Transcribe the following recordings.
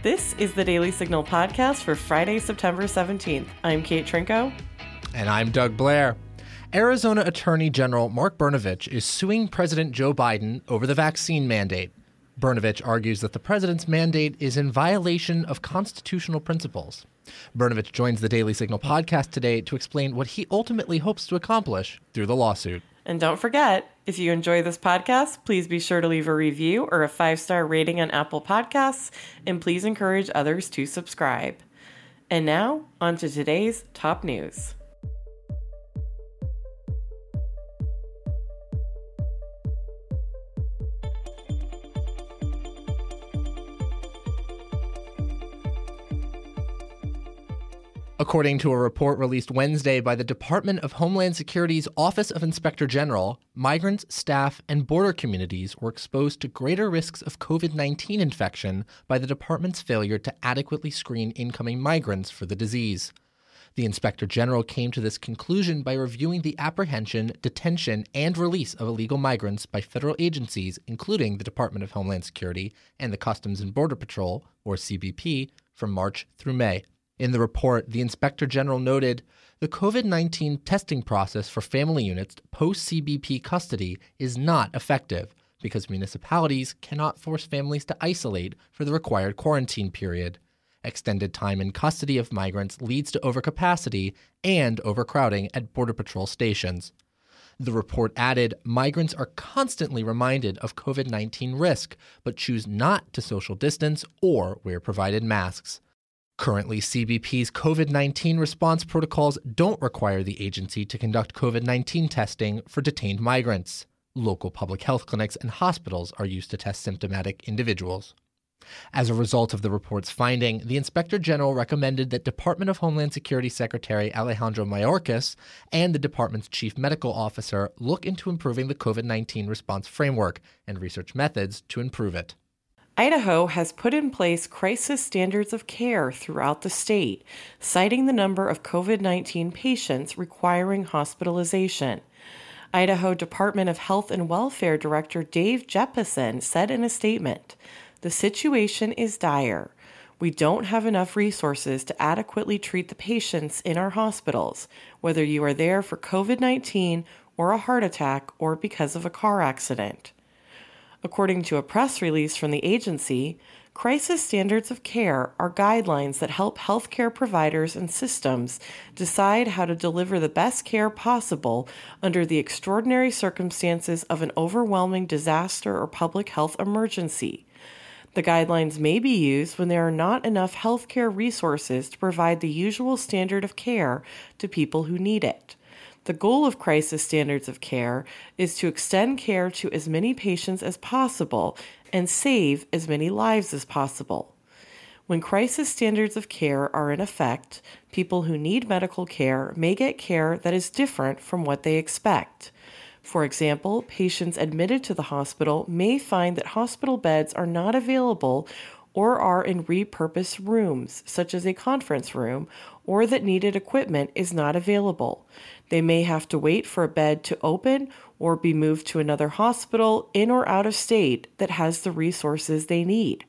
This is the Daily Signal podcast for Friday, September 17th. I'm Kate Trinko. And I'm Doug Blair. Arizona Attorney General Mark Brnovich is suing President Joe Biden over the vaccine mandate. Brnovich argues that the president's mandate is in violation of constitutional principles. Brnovich joins the Daily Signal podcast today to explain what he ultimately hopes to accomplish through the lawsuit. And don't forget, if you enjoy this podcast, please be sure to leave a review or a five star rating on Apple Podcasts, and please encourage others to subscribe. And now, on to today's top news. According to a report released Wednesday by the Department of Homeland Security's Office of Inspector General, migrants, staff, and border communities were exposed to greater risks of COVID 19 infection by the department's failure to adequately screen incoming migrants for the disease. The Inspector General came to this conclusion by reviewing the apprehension, detention, and release of illegal migrants by federal agencies, including the Department of Homeland Security and the Customs and Border Patrol, or CBP, from March through May. In the report, the Inspector General noted the COVID 19 testing process for family units post CBP custody is not effective because municipalities cannot force families to isolate for the required quarantine period. Extended time in custody of migrants leads to overcapacity and overcrowding at Border Patrol stations. The report added migrants are constantly reminded of COVID 19 risk, but choose not to social distance or wear provided masks. Currently, CBP's COVID 19 response protocols don't require the agency to conduct COVID 19 testing for detained migrants. Local public health clinics and hospitals are used to test symptomatic individuals. As a result of the report's finding, the Inspector General recommended that Department of Homeland Security Secretary Alejandro Mayorkas and the department's chief medical officer look into improving the COVID 19 response framework and research methods to improve it. Idaho has put in place crisis standards of care throughout the state, citing the number of COVID 19 patients requiring hospitalization. Idaho Department of Health and Welfare Director Dave Jeppesen said in a statement The situation is dire. We don't have enough resources to adequately treat the patients in our hospitals, whether you are there for COVID 19 or a heart attack or because of a car accident. According to a press release from the agency, crisis standards of care are guidelines that help healthcare providers and systems decide how to deliver the best care possible under the extraordinary circumstances of an overwhelming disaster or public health emergency. The guidelines may be used when there are not enough healthcare resources to provide the usual standard of care to people who need it. The goal of crisis standards of care is to extend care to as many patients as possible and save as many lives as possible. When crisis standards of care are in effect, people who need medical care may get care that is different from what they expect. For example, patients admitted to the hospital may find that hospital beds are not available or are in repurposed rooms, such as a conference room, or that needed equipment is not available. They may have to wait for a bed to open or be moved to another hospital in or out of state that has the resources they need.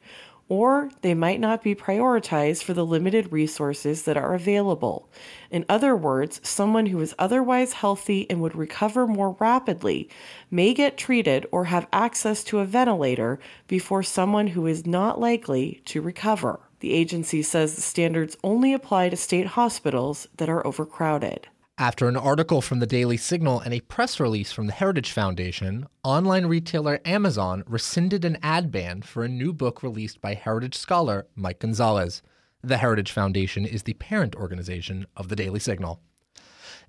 Or they might not be prioritized for the limited resources that are available. In other words, someone who is otherwise healthy and would recover more rapidly may get treated or have access to a ventilator before someone who is not likely to recover. The agency says the standards only apply to state hospitals that are overcrowded. After an article from the Daily Signal and a press release from the Heritage Foundation, online retailer Amazon rescinded an ad ban for a new book released by heritage scholar Mike Gonzalez. The Heritage Foundation is the parent organization of the Daily Signal.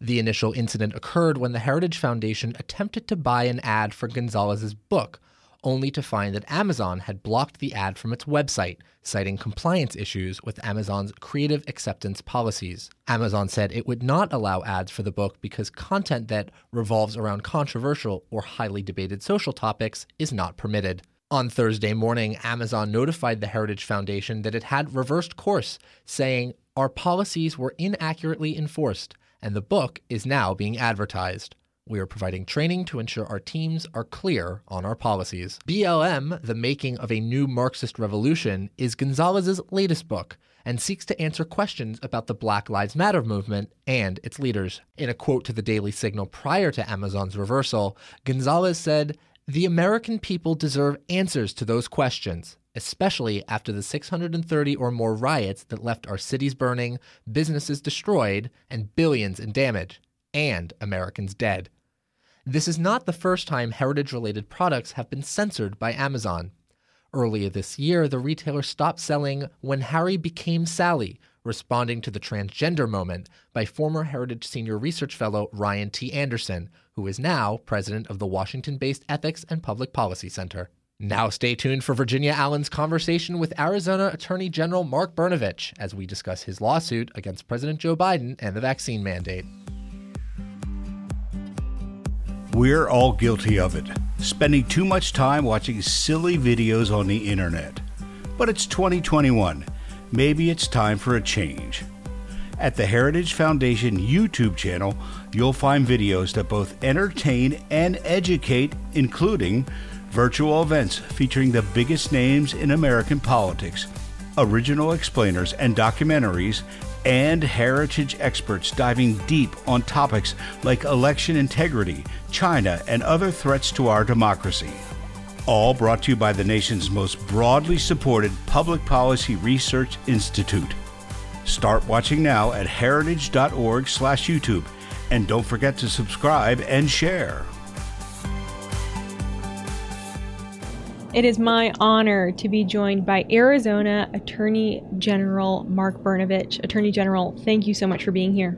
The initial incident occurred when the Heritage Foundation attempted to buy an ad for Gonzalez's book, only to find that Amazon had blocked the ad from its website, citing compliance issues with Amazon's creative acceptance policies. Amazon said it would not allow ads for the book because content that revolves around controversial or highly debated social topics is not permitted. On Thursday morning, Amazon notified the Heritage Foundation that it had reversed course, saying, Our policies were inaccurately enforced, and the book is now being advertised. We are providing training to ensure our teams are clear on our policies. BLM, The Making of a New Marxist Revolution, is Gonzalez's latest book and seeks to answer questions about the Black Lives Matter movement and its leaders. In a quote to the Daily Signal prior to Amazon's reversal, Gonzalez said, The American people deserve answers to those questions, especially after the 630 or more riots that left our cities burning, businesses destroyed, and billions in damage, and Americans dead. This is not the first time heritage related products have been censored by Amazon. Earlier this year, the retailer stopped selling When Harry Became Sally, responding to the transgender moment by former Heritage Senior Research Fellow Ryan T. Anderson, who is now president of the Washington based Ethics and Public Policy Center. Now, stay tuned for Virginia Allen's conversation with Arizona Attorney General Mark Brnovich as we discuss his lawsuit against President Joe Biden and the vaccine mandate. We're all guilty of it, spending too much time watching silly videos on the internet. But it's 2021. Maybe it's time for a change. At the Heritage Foundation YouTube channel, you'll find videos that both entertain and educate, including virtual events featuring the biggest names in American politics, original explainers and documentaries, and heritage experts diving deep on topics like election integrity, China, and other threats to our democracy. All brought to you by the nation's most broadly supported public policy research institute. Start watching now at heritage.org/youtube and don't forget to subscribe and share. It is my honor to be joined by Arizona Attorney General Mark Brnovich. Attorney General, thank you so much for being here.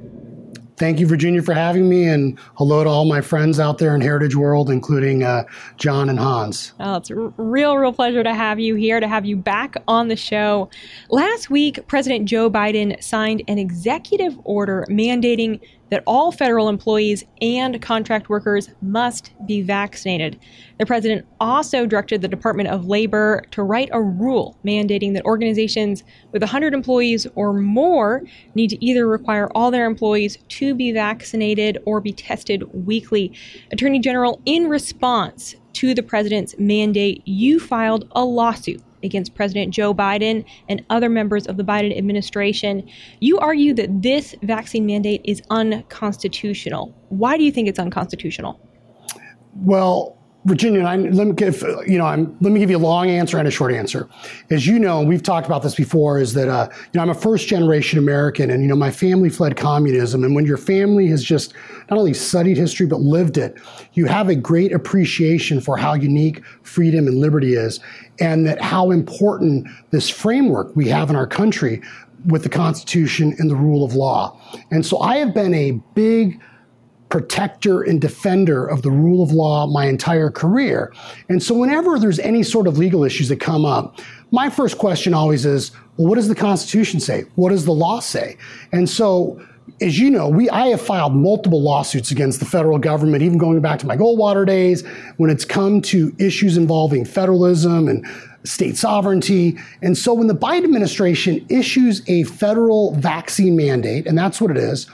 Thank you, Virginia, for having me, and hello to all my friends out there in Heritage World, including uh, John and Hans. Oh, it's a real, real pleasure to have you here, to have you back on the show. Last week, President Joe Biden signed an executive order mandating that all federal employees and contract workers must be vaccinated. The president also directed the Department of Labor to write a rule mandating that organizations with 100 employees or more need to either require all their employees to be vaccinated or be tested weekly. Attorney General, in response to the president's mandate, you filed a lawsuit against President Joe Biden and other members of the Biden administration. You argue that this vaccine mandate is unconstitutional. Why do you think it's unconstitutional? Well, Virginia, I, let me give you know I'm, let me give you a long answer and a short answer. As you know, we've talked about this before. Is that uh, you know I'm a first generation American, and you know my family fled communism. And when your family has just not only studied history but lived it, you have a great appreciation for how unique freedom and liberty is, and that how important this framework we have in our country with the Constitution and the rule of law. And so I have been a big protector and defender of the rule of law my entire career. And so whenever there's any sort of legal issues that come up, my first question always is, well, what does the Constitution say? What does the law say? And so as you know, we I have filed multiple lawsuits against the federal government, even going back to my Goldwater days, when it's come to issues involving federalism and state sovereignty. And so when the Biden administration issues a federal vaccine mandate, and that's what it is,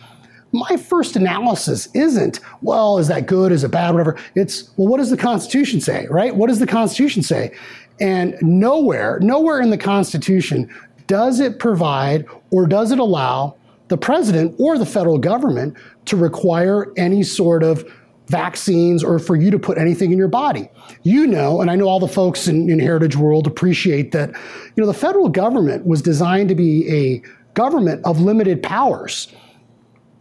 my first analysis isn't, well, is that good? Is it bad? Whatever. It's, well, what does the Constitution say, right? What does the Constitution say? And nowhere, nowhere in the Constitution does it provide or does it allow the president or the federal government to require any sort of vaccines or for you to put anything in your body. You know, and I know all the folks in, in Heritage World appreciate that, you know, the federal government was designed to be a government of limited powers.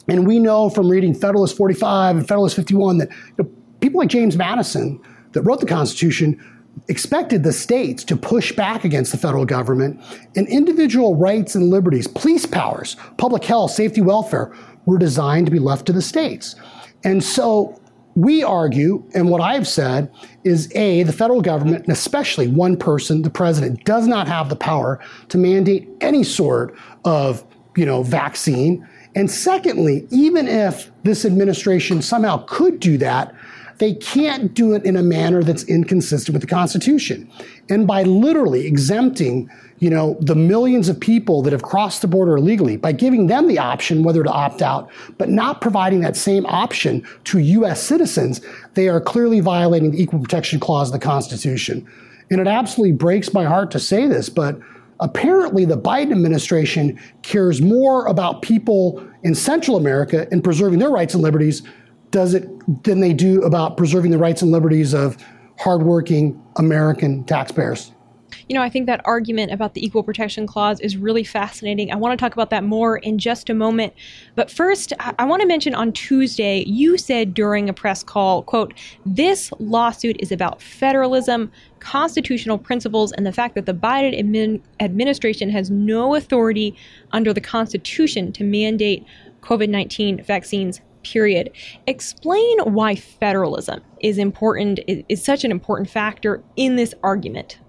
And we know from reading Federalist 45 and Federalist 51 that you know, people like James Madison that wrote the Constitution expected the states to push back against the federal government and individual rights and liberties, police powers, public health, safety, welfare were designed to be left to the states. And so we argue, and what I've said is A, the federal government, and especially one person, the president, does not have the power to mandate any sort of you know, vaccine and secondly, even if this administration somehow could do that, they can't do it in a manner that's inconsistent with the Constitution. And by literally exempting you know, the millions of people that have crossed the border illegally by giving them the option whether to opt out, but not providing that same option to U.S. citizens, they are clearly violating the Equal Protection Clause of the Constitution. And it absolutely breaks my heart to say this, but apparently the Biden administration cares more about people in Central America and preserving their rights and liberties does it than they do about preserving the rights and liberties of hardworking American taxpayers you know, I think that argument about the Equal Protection Clause is really fascinating. I want to talk about that more in just a moment. But first, I, want to mention on Tuesday, you said during a press call, quote, this lawsuit is about federalism, constitutional principles, and the fact that the Biden admin- administration has no authority under the Constitution to mandate COVID 19 vaccines period. Explain why federalism is important, is, such an important factor in this argument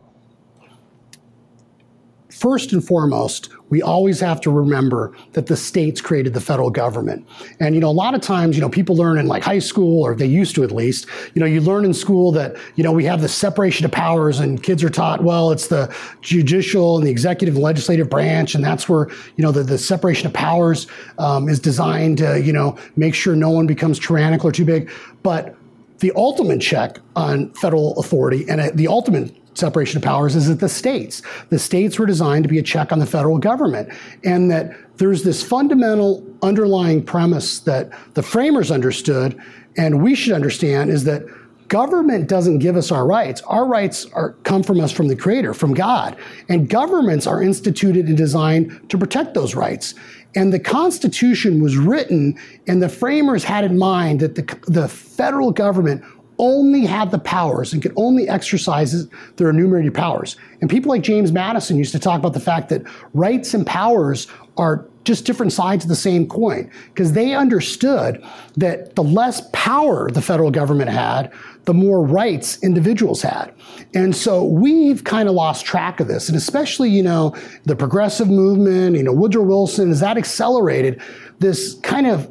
first and foremost, we always have to remember that the states created the federal government. And, you know, a lot of times, you know, people learn in like high school, or they used to at least, you know, you learn in school that, you know, we have the separation of powers and kids are taught, well, it's the judicial and the executive and legislative branch. And that's where, you know, the, the separation of powers um, is designed to, you know, make sure no one becomes tyrannical or too big. But the ultimate check on federal authority and uh, the ultimate separation of powers is at the states. The states were designed to be a check on the federal government, and that there's this fundamental underlying premise that the framers understood, and we should understand is that government doesn't give us our rights. Our rights are, come from us from the Creator, from God. And governments are instituted and designed to protect those rights. And the Constitution was written, and the framers had in mind that the, the federal government only had the powers and could only exercise their enumerated powers. And people like James Madison used to talk about the fact that rights and powers are just different sides of the same coin because they understood that the less power the federal government had, the more rights individuals had. And so we've kind of lost track of this. And especially, you know, the progressive movement, you know, Woodrow Wilson, as that accelerated, this kind of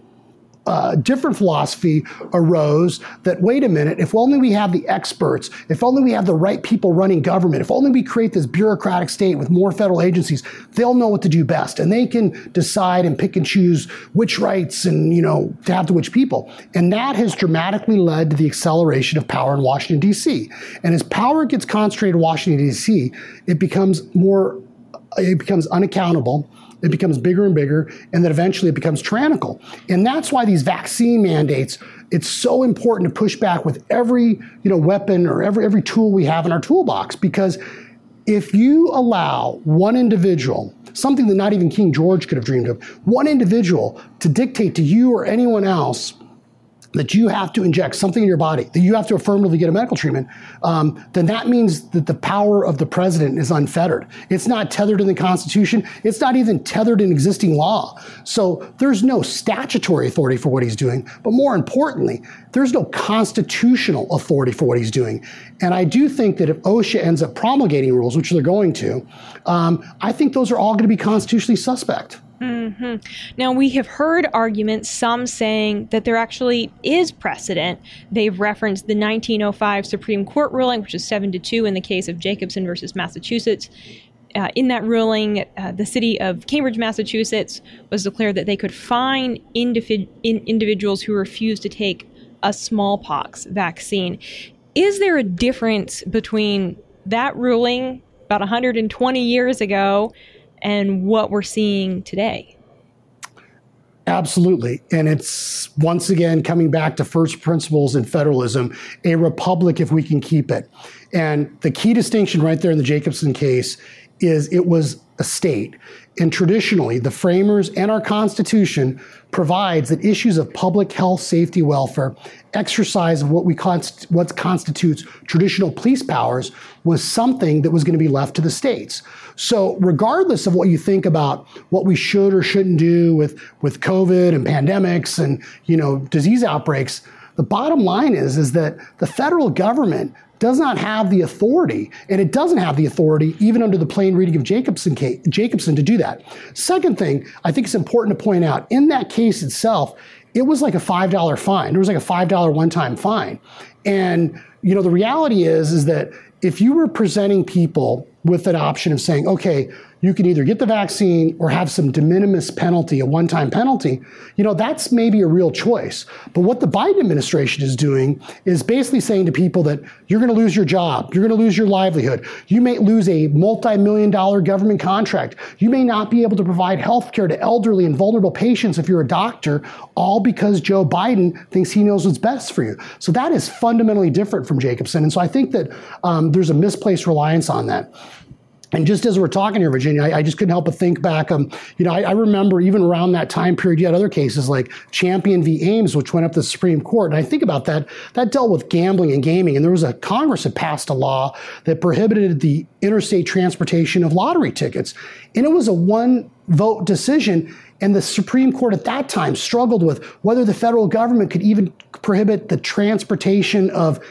uh, different philosophy arose that wait a minute, if only we have the experts, if only we have the right people running government, if only we create this bureaucratic state with more federal agencies, they'll know what to do best and they can decide and pick and choose which rights and, you know, to have to which people. And that has dramatically led to the acceleration of power in Washington, D.C. And as power gets concentrated in Washington, D.C., it becomes more, it becomes unaccountable it becomes bigger and bigger, and then eventually it becomes tyrannical. And that's why these vaccine mandates, it's so important to push back with every you know weapon or every every tool we have in our toolbox because if you allow one individual something that not even King George could have dreamed of, one individual to dictate to you or anyone else that you have to inject something in your body, that you have to affirmatively get a medical treatment, um, then that means that the power of the president is unfettered. It's not tethered in the Constitution. It's not even tethered in existing law. So there's no statutory authority for what he's doing. But more importantly, there's no constitutional authority for what he's doing. And I do think that if OSHA ends up promulgating rules, which they're going to, um, I think those are all going to be constitutionally suspect. Mm-hmm. Now, we have heard arguments, some saying that there actually is precedent. They've referenced the 1905 Supreme Court ruling, which is 7 to 2 in the case of Jacobson versus Massachusetts. Uh, in that ruling, uh, the city of Cambridge, Massachusetts, was declared that they could fine in individuals who refused to take a smallpox vaccine. Is there a difference between that ruling about 120 years ago? And what we're seeing today. Absolutely. And it's once again coming back to first principles in federalism, a republic if we can keep it. And the key distinction right there in the Jacobson case is it was a state. And traditionally, the framers and our Constitution provides that issues of public health, safety, welfare, exercise of what we const- what constitutes traditional police powers was something that was going to be left to the states. So, regardless of what you think about what we should or shouldn't do with with COVID and pandemics and you know disease outbreaks, the bottom line is is that the federal government does not have the authority, and it doesn't have the authority even under the plain reading of Jacobson, case, Jacobson to do that. Second thing, I think it's important to point out in that case itself, it was like a $5 fine. It was like a $5 one time fine. And, you know, the reality is, is that if you were presenting people with an option of saying, okay, you can either get the vaccine or have some de minimis penalty, a one time penalty, you know, that's maybe a real choice. But what the Biden administration is doing is basically saying to people that you're going to lose your job, you're going to lose your livelihood, you may lose a multi million dollar government contract, you may not be able to provide health care to elderly and vulnerable patients if you're a doctor, all because Joe Biden thinks he knows what's best for you. So that is fundamentally different from Jacobson. And so I think that um, there's a misplaced reliance on that. And just as we're talking here, Virginia, I, I, just couldn't help but think back. Um, you know, I, I, remember even around that time period, you had other cases like Champion v. Ames, which went up to the Supreme Court. And I think about that, that dealt with gambling and gaming. And there was a Congress had passed a law that prohibited the interstate transportation of lottery tickets. And it was a one vote decision. And the Supreme Court at that time struggled with whether the federal government could even prohibit the transportation of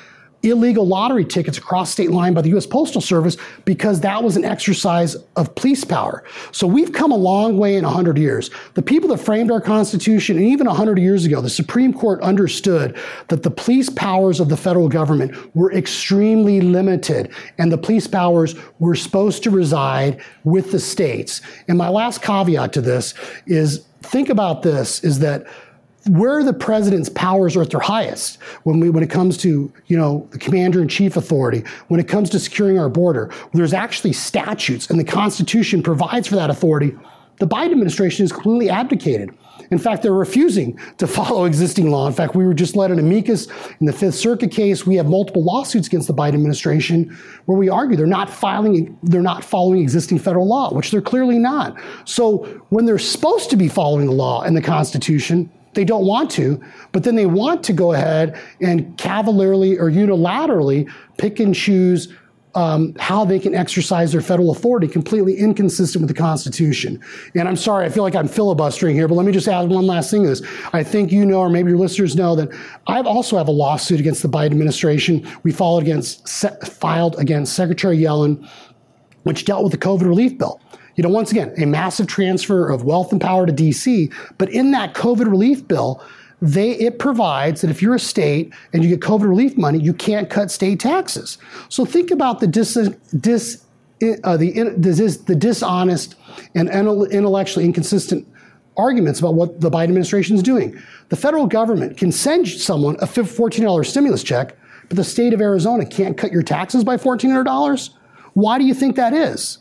illegal lottery tickets across state line by the U.S. Postal Service because that was an exercise of police power. So we've come a long way in 100 years. The people that framed our Constitution, and even 100 years ago, the Supreme Court understood that the police powers of the federal government were extremely limited, and the police powers were supposed to reside with the states. And my last caveat to this is think about this is that where the president's powers are at their highest when we when it comes to you know the commander in chief authority when it comes to securing our border there's actually statutes and the constitution provides for that authority. The biden administration is clearly abdicated. In fact they're refusing to follow existing law. In fact we were just led an amicus in the fifth circuit case. We have multiple lawsuits against the biden administration where we argue they're not filing they're not following existing federal law which they're clearly not. So when they're supposed to be following the law and the constitution they don't want to, but then they want to go ahead and cavalierly or unilaterally pick and choose um, how they can exercise their federal authority completely inconsistent with the Constitution. And I'm sorry, I feel like I'm filibustering here, but let me just add one last thing to this. I think you know, or maybe your listeners know, that I also have a lawsuit against the Biden administration. We filed against, filed against Secretary Yellen, which dealt with the COVID relief bill you know, once again, a massive transfer of wealth and power to DC. But in that COVID relief bill, they it provides that if you're a state and you get COVID relief money, you can't cut state taxes. So think about the dis, dis uh, the, the, the dishonest and intellectually inconsistent arguments about what the Biden administration is doing. The federal government can send someone a $14 stimulus check, but the state of Arizona can't cut your taxes by $1,400. Why do you think that is?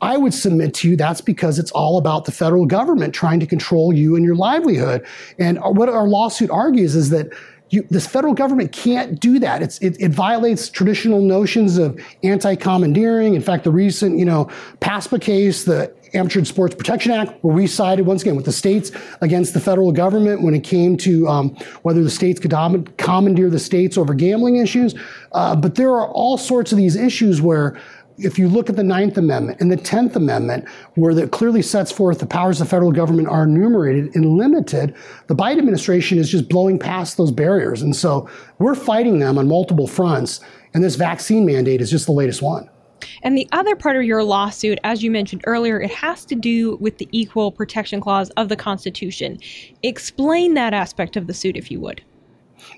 I would submit to you that's because it's all about the federal government trying to control you and your livelihood. And what our lawsuit argues is that you, this federal government can't do that. It, it, violates traditional notions of anti-commandeering. In fact, the recent, you know, PASPA case, the Amateur Sports Protection Act, where we sided once again with the states against the federal government when it came to um, whether the states could commandeer the states over gambling issues. Uh, but there are all sorts of these issues where if you look at the Ninth Amendment and the Tenth Amendment, where it clearly sets forth the powers of the federal government are enumerated and limited, the Biden administration is just blowing past those barriers. And so we're fighting them on multiple fronts. And this vaccine mandate is just the latest one. And the other part of your lawsuit, as you mentioned earlier, it has to do with the Equal Protection Clause of the Constitution. Explain that aspect of the suit, if you would.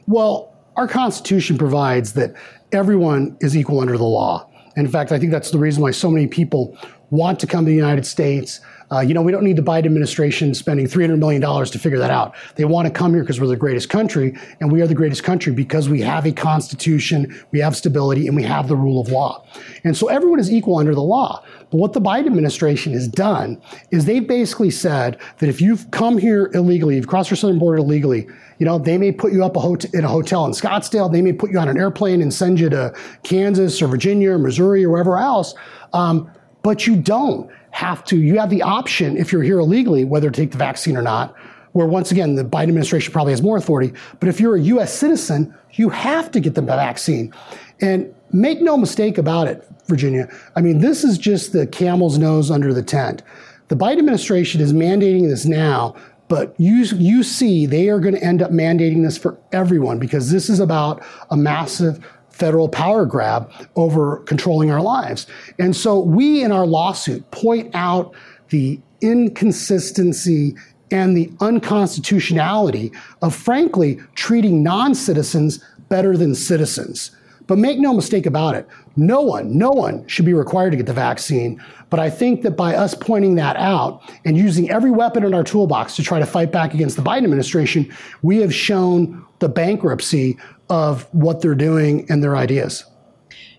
Well, our Constitution provides that everyone is equal under the law. In fact, I think that's the reason why so many people want to come to the United States. Uh, you know, we don't need the Biden administration spending $300 million to figure that out. They want to come here because we're the greatest country, and we are the greatest country because we have a constitution, we have stability, and we have the rule of law. And so everyone is equal under the law. But what the Biden administration has done is they've basically said that if you've come here illegally, you've crossed our southern border illegally, you know, they may put you up a hot- in a hotel in Scottsdale. They may put you on an airplane and send you to Kansas or Virginia or Missouri or wherever else. Um, but you don't have to. You have the option, if you're here illegally, whether to take the vaccine or not, where once again, the Biden administration probably has more authority. But if you're a US citizen, you have to get the vaccine. And make no mistake about it, Virginia. I mean, this is just the camel's nose under the tent. The Biden administration is mandating this now but you, you see, they are going to end up mandating this for everyone because this is about a massive federal power grab over controlling our lives. And so we in our lawsuit point out the inconsistency and the unconstitutionality of, frankly, treating non citizens better than citizens. But make no mistake about it, no one, no one should be required to get the vaccine. But I think that by us pointing that out and using every weapon in our toolbox to try to fight back against the Biden administration, we have shown the bankruptcy of what they're doing and their ideas.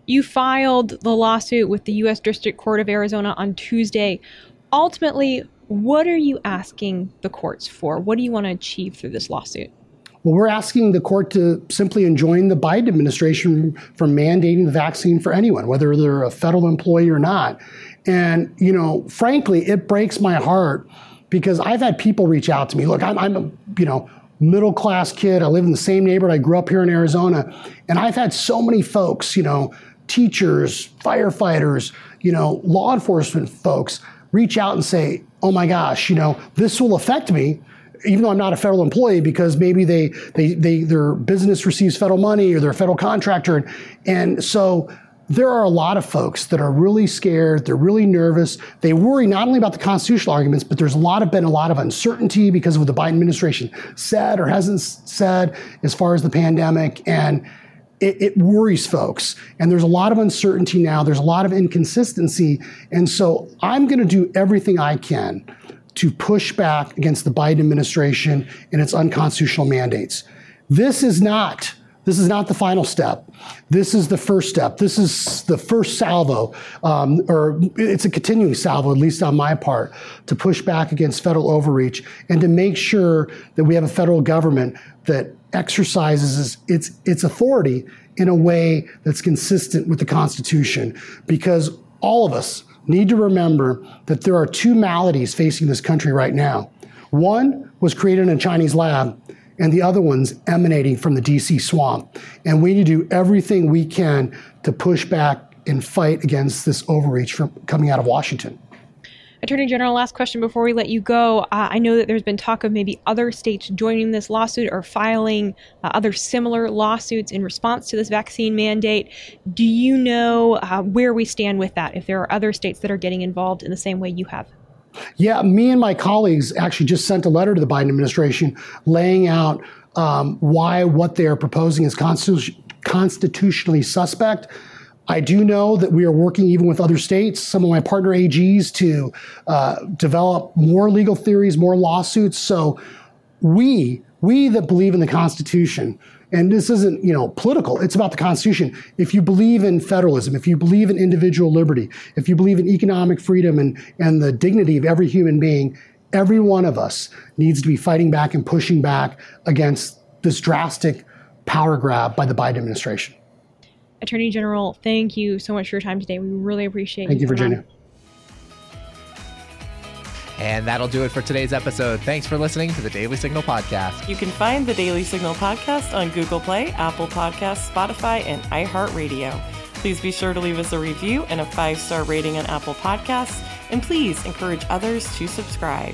You filed the lawsuit with the U.S. District Court of Arizona on Tuesday. Ultimately, what are you asking the courts for? What do you want to achieve through this lawsuit? Well, we're asking the court to simply enjoin the Biden administration from mandating the vaccine for anyone, whether they're a federal employee or not. And, you know, frankly, it breaks my heart because I've had people reach out to me. Look, I'm, I'm a, you know, middle class kid. I live in the same neighborhood. I grew up here in Arizona. And I've had so many folks, you know, teachers, firefighters, you know, law enforcement folks reach out and say, oh my gosh, you know, this will affect me even though I'm not a federal employee, because maybe they, they, they their business receives federal money or they're a federal contractor. And so there are a lot of folks that are really scared. They're really nervous. They worry not only about the constitutional arguments, but there's a lot of been a lot of uncertainty because of what the Biden administration said or hasn't said as far as the pandemic. And it, it, worries folks. And there's a lot of uncertainty now. There's a lot of inconsistency. And so I'm going to do everything I can to push back against the Biden administration and its unconstitutional mandates. This is not this is not the final step. This is the first step. This is the first salvo, um, or it's a continuing salvo, at least on my part, to push back against federal overreach and to make sure that we have a federal government that exercises its its authority in a way that's consistent with the Constitution. Because all of us, need to remember that there are two maladies facing this country right now. One was created in a Chinese lab, and the other one's emanating from the DC swamp. And we need to do everything we can to push back and fight against this overreach from coming out of Washington. Attorney General, last question before we let you go. Uh, I know that there's been talk of maybe other states joining this lawsuit or filing uh, other similar lawsuits in response to this vaccine mandate. Do you know uh, where we stand with that? If there are other states that are getting involved in the same way you have? Yeah, me and my colleagues actually just sent a letter to the Biden administration laying out um, why what they are proposing is constitutionally suspect. I do know that we are working even with other states, some of my partner AGs, to uh, develop more legal theories, more lawsuits. So we, we that believe in the Constitution, and this isn't you know political it's about the constitution if you believe in federalism if you believe in individual liberty if you believe in economic freedom and and the dignity of every human being every one of us needs to be fighting back and pushing back against this drastic power grab by the biden administration Attorney General, thank you so much for your time today. We really appreciate it. Thank you, Virginia. Um, and that'll do it for today's episode. Thanks for listening to the Daily Signal podcast. You can find the Daily Signal podcast on Google Play, Apple Podcasts, Spotify, and iHeartRadio. Please be sure to leave us a review and a five star rating on Apple Podcasts, and please encourage others to subscribe.